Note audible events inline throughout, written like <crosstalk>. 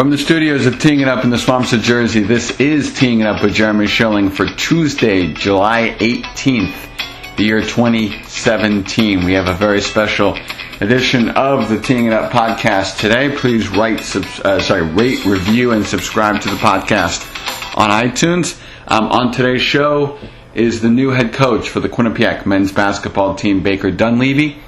From the studios of Teeing It Up in the Swamps of Jersey, this is Teeing It Up with Jeremy Schilling for Tuesday, July 18th, the year 2017. We have a very special edition of the Teeing It Up podcast today. Please write, uh, sorry, rate, review, and subscribe to the podcast on iTunes. Um, on today's show is the new head coach for the Quinnipiac men's basketball team, Baker Dunleavy.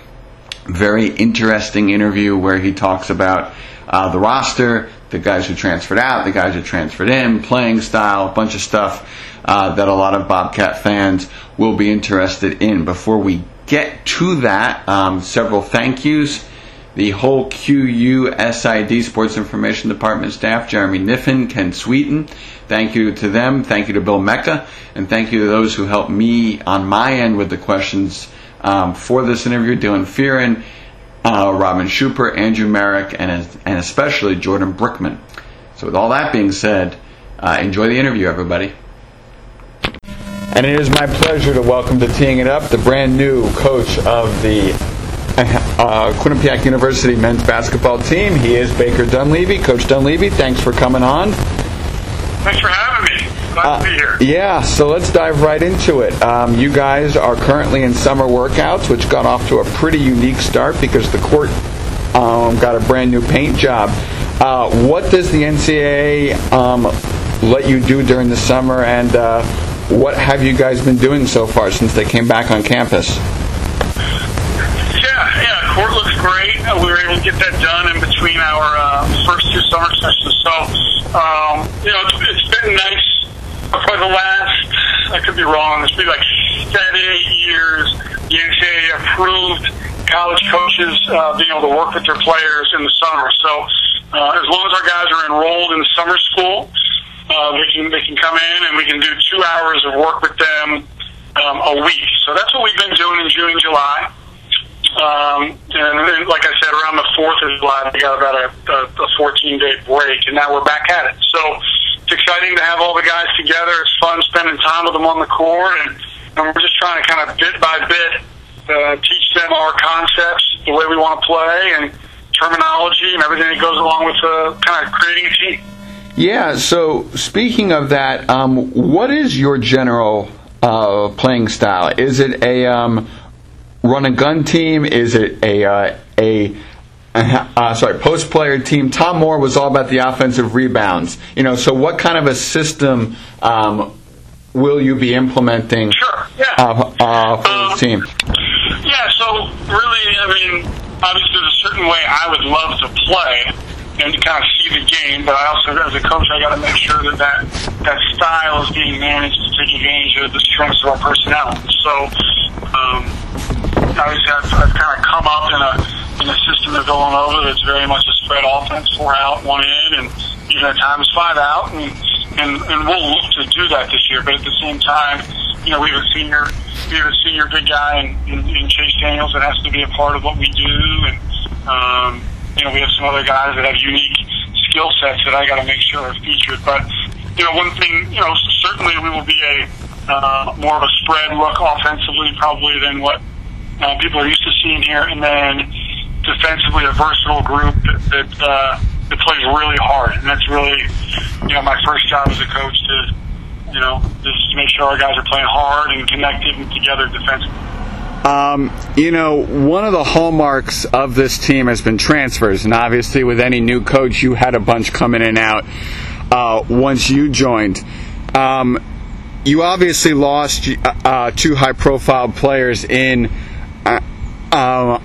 Very interesting interview where he talks about uh, the roster, the guys who transferred out, the guys who transferred in, playing style, a bunch of stuff uh, that a lot of Bobcat fans will be interested in. Before we get to that, um, several thank yous. The whole QUSID Sports Information Department staff, Jeremy Niffin, Ken Sweeten. Thank you to them. Thank you to Bill Mecca. And thank you to those who helped me on my end with the questions um, for this interview, Dylan Fearon uh, Robin Schuper, Andrew Merrick, and, and especially Jordan Brickman. So, with all that being said, uh, enjoy the interview, everybody. And it is my pleasure to welcome to Teeing It Up the brand new coach of the uh, Quinnipiac University men's basketball team. He is Baker Dunleavy. Coach Dunleavy, thanks for coming on. Thanks for having me. Glad uh, to be here. Yeah, so let's dive right into it. Um, you guys are currently in summer workouts, which got off to a pretty unique start because the court um, got a brand new paint job. Uh, what does the NCAA um, let you do during the summer, and uh, what have you guys been doing so far since they came back on campus? Yeah, yeah, court looks great. We were able to get that done in between our uh, first two summer sessions. So, um, you know, it's, it's been nice for the last, I could be wrong, it's been like seven, eight years, the NCAA approved college coaches uh, being able to work with their players in the summer. So uh, as long as our guys are enrolled in summer school, uh, they can they can come in and we can do two hours of work with them um, a week. So that's what we've been doing in June and July. Um, and then, like I said, around the 4th of July, we got about a, a, a 14 day break, and now we're back at it. So it's exciting to have all the guys together. It's fun spending time with them on the court, and, and we're just trying to kind of bit by bit uh, teach them our concepts, the way we want to play, and terminology, and everything that goes along with uh, kind of creating a team. Yeah. So speaking of that, um, what is your general uh, playing style? Is it a um, run and gun team? Is it a uh, a uh, sorry, post player team. Tom Moore was all about the offensive rebounds. You know, so what kind of a system um, will you be implementing sure, yeah. uh, uh, for um, the team? Yeah, so really, I mean, obviously, there's a certain way I would love to play and kind of see the game, but I also, as a coach, I got to make sure that, that that style is being managed to take advantage of the strengths of our personnel. So, um, obviously, I've, I've kind of come up in a in a system of Villanova that's very much a spread offense, four out, one in, and even at times five out, and and, and we'll look to do that this year. But at the same time, you know, we have a senior we have a senior big guy in, in, in Chaise Daniels that has to be a part of what we do, and um, you know, we have some other guys that have unique skill sets that I got to make sure are featured. But you know, one thing, you know, certainly we will be a uh, more of a spread look offensively, probably than what uh, people are used to seeing here, and then defensively a versatile group that that, uh, that plays really hard, and that's really you know my first job as a coach to you know just to make sure our guys are playing hard and connected and together defensively. Um, you know, one of the hallmarks of this team has been transfers, and obviously, with any new coach, you had a bunch coming in and out uh, once you joined. Um, you obviously lost uh, two high-profile players in uh,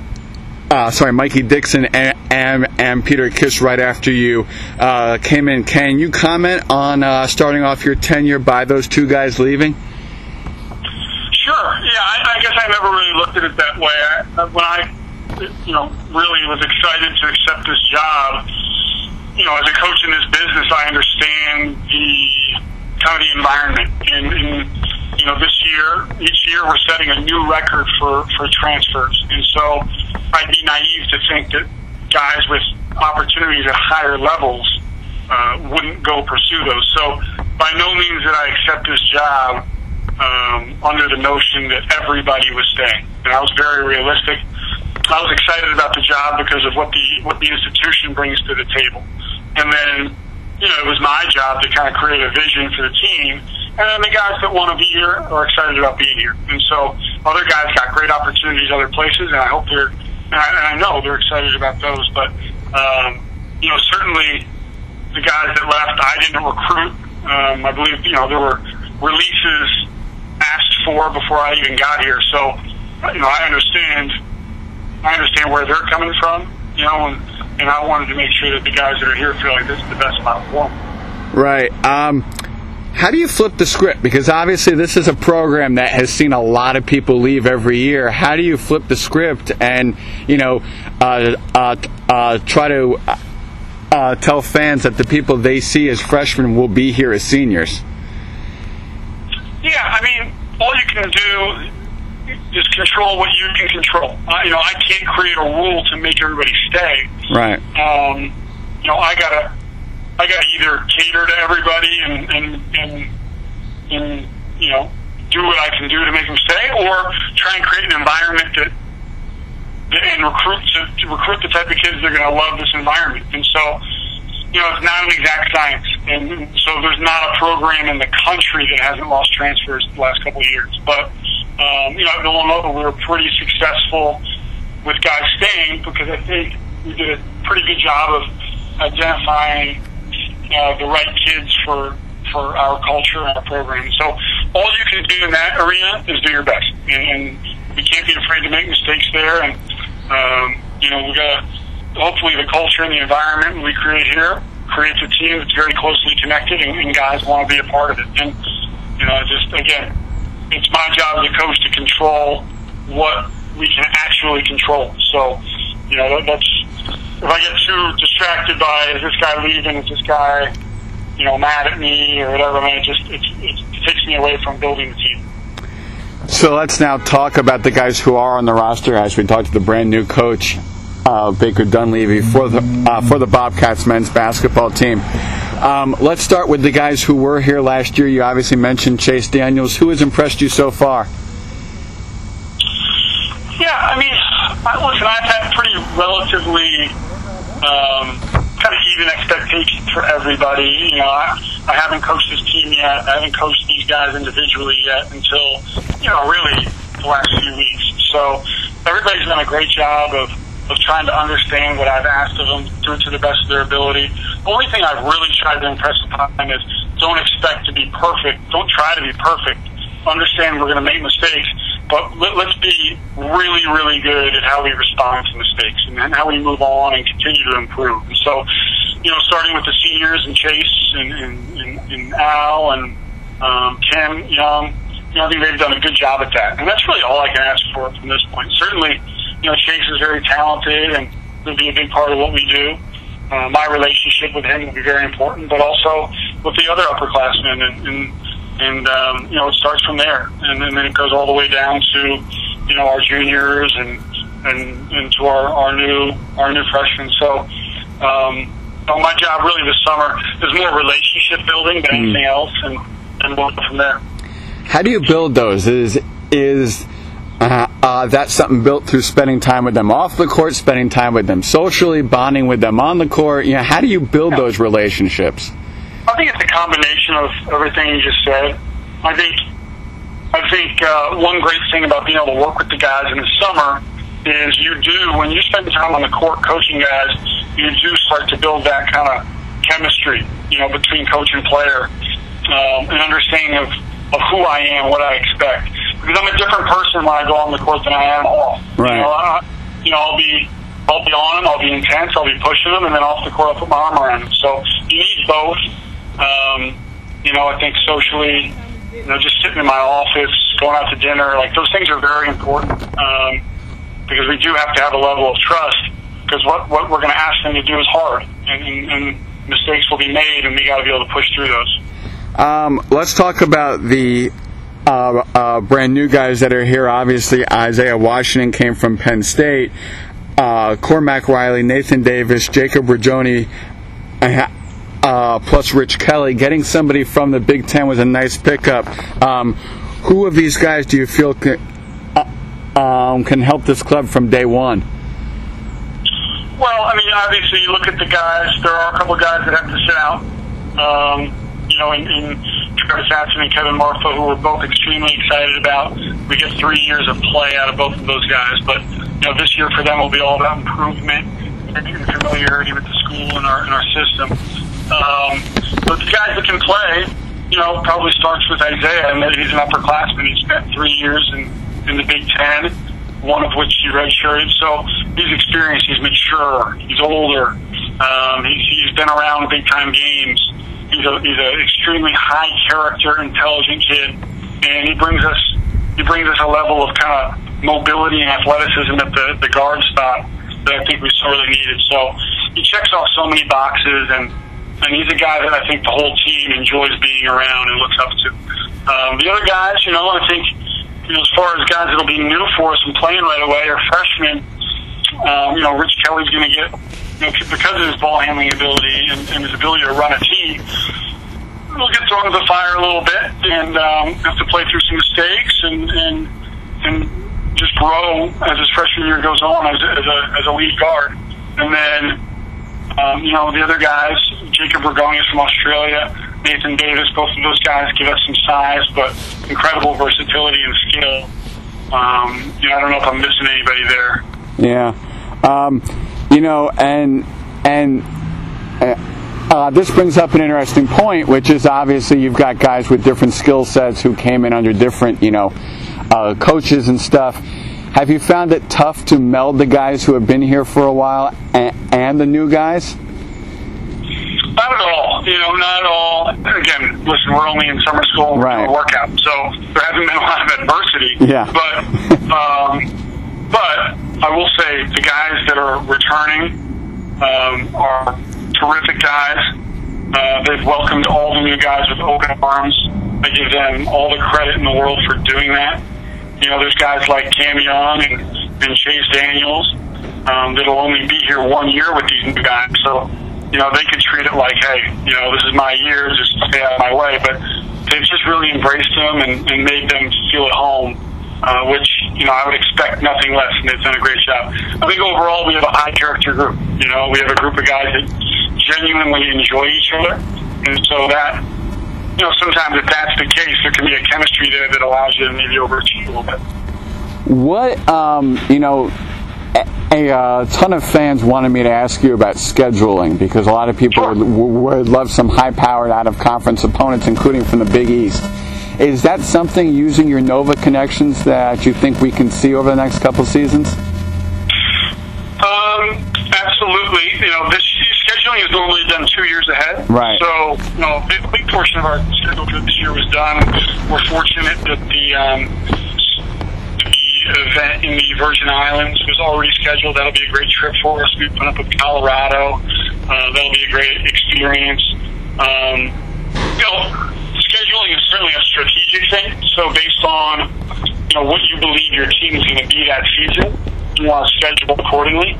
uh sorry, Mikey Dixon and, and, and, Peter Kiss right after you uh, came in. Can you comment on uh, starting off your tenure by those two guys leaving? Sure. Yeah, I, I guess I never really looked at it that way. I, when I, you know, really was excited to accept this job, you know, as a coach in this business, I understand the kind of the environment and, and know, this year, each year we're setting a new record for, for transfers. And so I'd be naive to think that guys with opportunities at higher levels uh, wouldn't go pursue those. So by no means did I accept this job um, under the notion that everybody was staying. And I was very realistic. I was excited about the job because of what the what the institution brings to the table. and then you know it was my job to kind of create a vision for the team. And the guys that want to be here are excited about being here. And so other guys got great opportunities other places, and I hope they're, and I, and I know they're excited about those. But um, you know, certainly the guys that left, I didn't recruit. Um, I believe you know there were releases asked for before I even got here. So you know, I understand. I understand where they're coming from. You know, and, and I wanted to make sure that the guys that are here feel like this is the best spot for them. Right. Um, how do you flip the script? Because obviously this is a program that has seen a lot of people leave every year. How do you flip the script and you know uh, uh, uh, try to uh, tell fans that the people they see as freshmen will be here as seniors? Yeah, I mean, all you can do is control what you can control. Uh, you know, I can't create a rule to make everybody stay. Right. Um, you know, I gotta, I gotta either cater to everybody and and and, and you know do what I can do to make them stay, or try and create an environment that and recruit to, to recruit the type of kids that are going to love this environment. And so, you know, it's not an exact science, and so there's not a program in the country that hasn't lost transfers the last couple of years. But um, you know, at Villanova, we were pretty successful with guys staying because I think we did a pretty good job of identifying uh, the right kids for for our culture and our program. So all you can do in that arena is do your best, and, and we can't be afraid to make mistakes there. And um, you know, we got hopefully the culture and the environment we create here creates a team that's very closely connected, and, and guys want to be a part of it. And you know, just again, it's my job as a coach to control what we can actually control. So, you know, that, that's if I get too distracted by is this guy leaving, is this guy, you know, mad at me or whatever, man, it just it, it takes me away from building the team. So let's now talk about the guys who are on the roster as we talk to the brand new coach, uh, Baker Dunleavy, for the uh, for the Bobcats men's basketball team. Um, let's start with the guys who were here last year. You obviously mentioned Chaise Daniels. Who has impressed you so far? Yeah, I mean, listen, I've had pretty relatively um, kind of even expectations for everybody. You know, I, I haven't coached this team yet. I haven't coached these guys individually yet until, you know, really the last few weeks. So everybody's done a great job of, of trying to understand what I've asked of them, do it to the best of their ability. The only thing I've really tried to impress upon them is don't expect to be perfect. Don't try to be perfect. Understand we're going to make mistakes, but let, let's be really, really good at how we respond to mistakes and, and how we move on and continue to improve. And so, you know, starting with the seniors and Chaise and, and, and, and Al and um, Cam Young, you know, I think they've done a good job at that. And that's really all I can ask for from this point. Certainly, you know, Chaise is very talented and will be a big part of what we do. Uh, my relationship with him will be very important, but also with the other upperclassmen and, and and um, you know it starts from there, and, and then it goes all the way down to you know our juniors and and, and to our, our new our new freshmen. So, um, so my job really this summer is more relationship building than anything else, and and we'll from there. How do you build those? Is is uh, uh, that's something built through spending time with them off the court, spending time with them socially, bonding with them on the court. You know, how do you build Yeah. those relationships? I think it's a combination of everything you just said. I think I think uh, one great thing about being able to work with the guys in the summer is you do when you spend time on the court coaching guys, you do start to build that kind of chemistry, you know, between coach and player, um, and understanding of, of who I am, what I expect. Because I'm a different person when I go on the court than I am off. Right. You know, I, you know, I'll be I'll be on them, I'll be intense, I'll be pushing them, and then off the court I'll put my arm around them. So you need both. Um, you know, I think socially, you know, just sitting in my office, going out to dinner, like those things are very important um, because we do have to have a level of trust. Because what what we're going to ask them to do is hard, and, and, and mistakes will be made, and we got to be able to push through those. Um, let's talk about the uh, uh, brand new guys that are here. Obviously, Isaiah Washington came from Penn State. Uh, Cormac Riley, Nathan Davis, Jacob Rigoni, uh, plus Rich Kelly. Getting somebody from the Big Ten was a nice pickup. Um, who of these guys do you feel can, uh, um, can help this club from day one? Well, I mean, obviously, you look at the guys. There are a couple of guys that have to sit out. Um, you know, in, in Travis Atson and Kevin Marfo, who we're both extremely excited about. We get three years of play out of both of those guys. But you know, this year for them will be all about improvement and familiarity with the school and our and our system. Um, but the guys that can play, you know, probably starts with Isaiah, and he's an upperclassman. He spent three years in in the Big Ten one of which he redshirted. So he's experienced, he's mature, he's older, um, he's, he's been around big time games. He's a he's an extremely high character, intelligent kid, and he brings us he brings us a level of kind of mobility and athleticism at the the guard spot that I think we sorely needed. So he checks off so many boxes, and and he's a guy that I think the whole team enjoys being around and looks up to. Um, the other guys, you know, I think you know, as far as guys that'll be new for us and playing right away are freshmen. Um, you know, Rich Kelly's going to get, you know, because of his ball handling ability and, and his ability to run a team, he'll get thrown to the fire a little bit and um, have to play through some mistakes and and and just grow as his freshman year goes on as, as a as a lead guard. And then, um, you know, the other guys, Jacob Bergonius from Australia, Nathan Davis, both of those guys give us some size, but incredible versatility and skill. Um, you know, I don't know if I'm missing anybody there. Yeah, um, you know, and and. Uh, uh, this brings up an interesting point, which is obviously you've got guys with different skill sets who came in under different, you know, uh, coaches and stuff. Have you found it tough to meld the guys who have been here for a while and, and the new guys? Not at all. You know, not at all. Again, listen, we're only in summer school right. workout, so there hasn't been a lot of adversity. Yeah. But, <laughs> um, but I will say the guys that are returning um, are terrific guys. Uh, they've welcomed all the new guys with open arms. I give them all the credit in the world for doing that. You know, there's guys like Cam Young and, and Chaise Daniels um, that'll only be here one year with these new guys. So you know, they could treat it like, hey, you know, this is my year, just stay out of my way. But they've just really embraced them and, and made them feel at home, uh, which, you know, I would expect nothing less, and they've done a great job. I think overall we have a high character group. You know, we have a group of guys that genuinely enjoy each other. And so that, you know, sometimes if that's the case, there can be a chemistry there that allows you to maybe overachieve a little bit. What, um, you know, a, a, ton of fans wanted me to ask you about scheduling because a lot of people sure. would, would, love some high-powered out-of-conference opponents, including from the Big East. Is that something using your Nova connections that you think we can see over the next couple seasons? Um, absolutely. You know, this scheduling is normally done two years ahead. Right. So, you know, a big, big portion of our schedule for this year was done. We're fortunate that the um, event in the Virgin Islands was already scheduled. That'll be a great trip for us. We put up with Colorado. Uh, that'll be a great experience. Um, you know, scheduling is certainly a strategic thing. So based on you know what you believe your team is going to be that season, you want to schedule accordingly.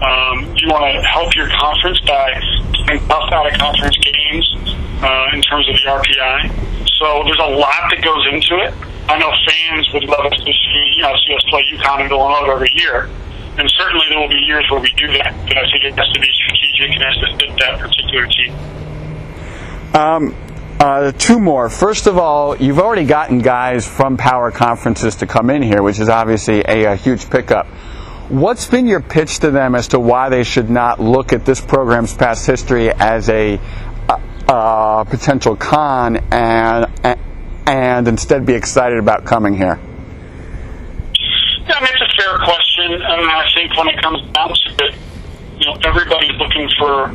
Um, you want to help your conference by playing tough out of conference games uh, in terms of the RPI. So there's a lot that goes into it. I know fans would love us to see, you know, see us play UConn and Villanova every year. And certainly there will be years where we do that, but I think it has to be strategic and has to fit that particular team. Um, uh, two more. First of all, you've already gotten guys from power conferences to come in here, which is obviously a, a huge pickup. What's been your pitch to them as to why they should not look at this program's past history as a, a, a potential con and, and and instead be excited about coming here? Yeah, it's a fair question. Mean, I think when it comes down to it, you know, everybody's looking for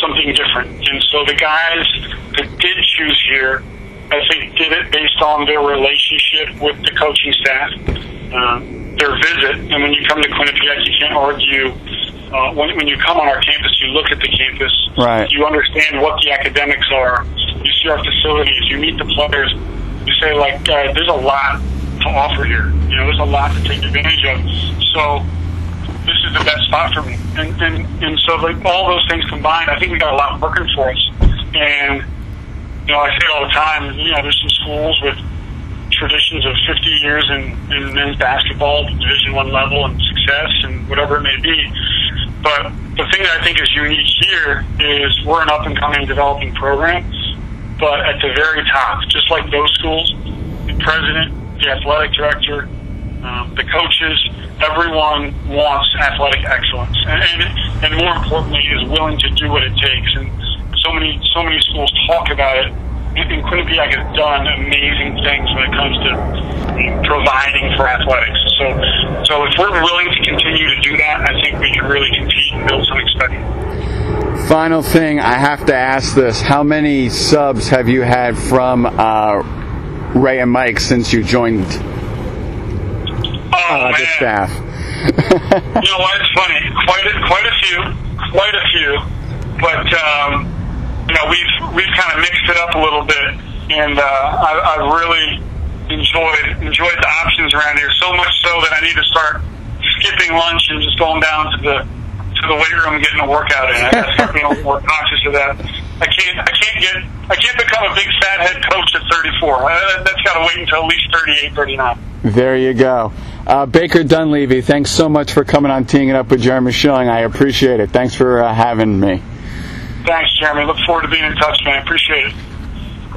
something different. And so the guys that did choose here, I think, did it based on their relationship with the coaching staff, uh, their visit. And when you come to Quinnipiac, you can't argue. Uh, when, when you come on our campus, you look at the campus. Right. You understand what the academics are you see our facilities, you meet the players, you say like, uh, there's a lot to offer here. You know, there's a lot to take advantage of. So this is the best spot for me. And and, and so like all those things combined, I think we got a lot working for us. And you know, I say all the time, you know, there's some schools with traditions of 50 years in, in men's basketball, Division One level, and success and whatever it may be. But the thing that I think is unique here is we're an up and coming developing program, but at the very top, just like those schools, the president, the athletic director, um, the coaches, everyone wants athletic excellence, and, and and more importantly, is willing to do what it takes. And so many so many schools talk about it. And Quinnipiac has done amazing things when it comes to providing for athletics. So, so if we're willing to continue to do that, I think we can really compete and build something special. Final thing, I have to ask this: How many subs have you had from uh, Ray and Mike since you joined Oh uh, the staff? you know what? It's funny. Quite a, quite a few, quite a few. But um, you know, we've we've kind of mixed it up a little bit, and uh, I, I really enjoyed enjoyed the options around here so much so that I need to start skipping lunch and just going down to the to the weight room and getting a workout in. I got to start being a little more conscious of that. I can't I can't get I can't become a big fat head coach at 34. Uh, that's got to wait until at least 38, 39. There you go. Uh, Baker Dunleavy, thanks so much for coming on Teeing It Up with Jeremy Schilling. I appreciate it. Thanks for uh, having me. Thanks, Jeremy. Look forward to being in touch, man. Appreciate it.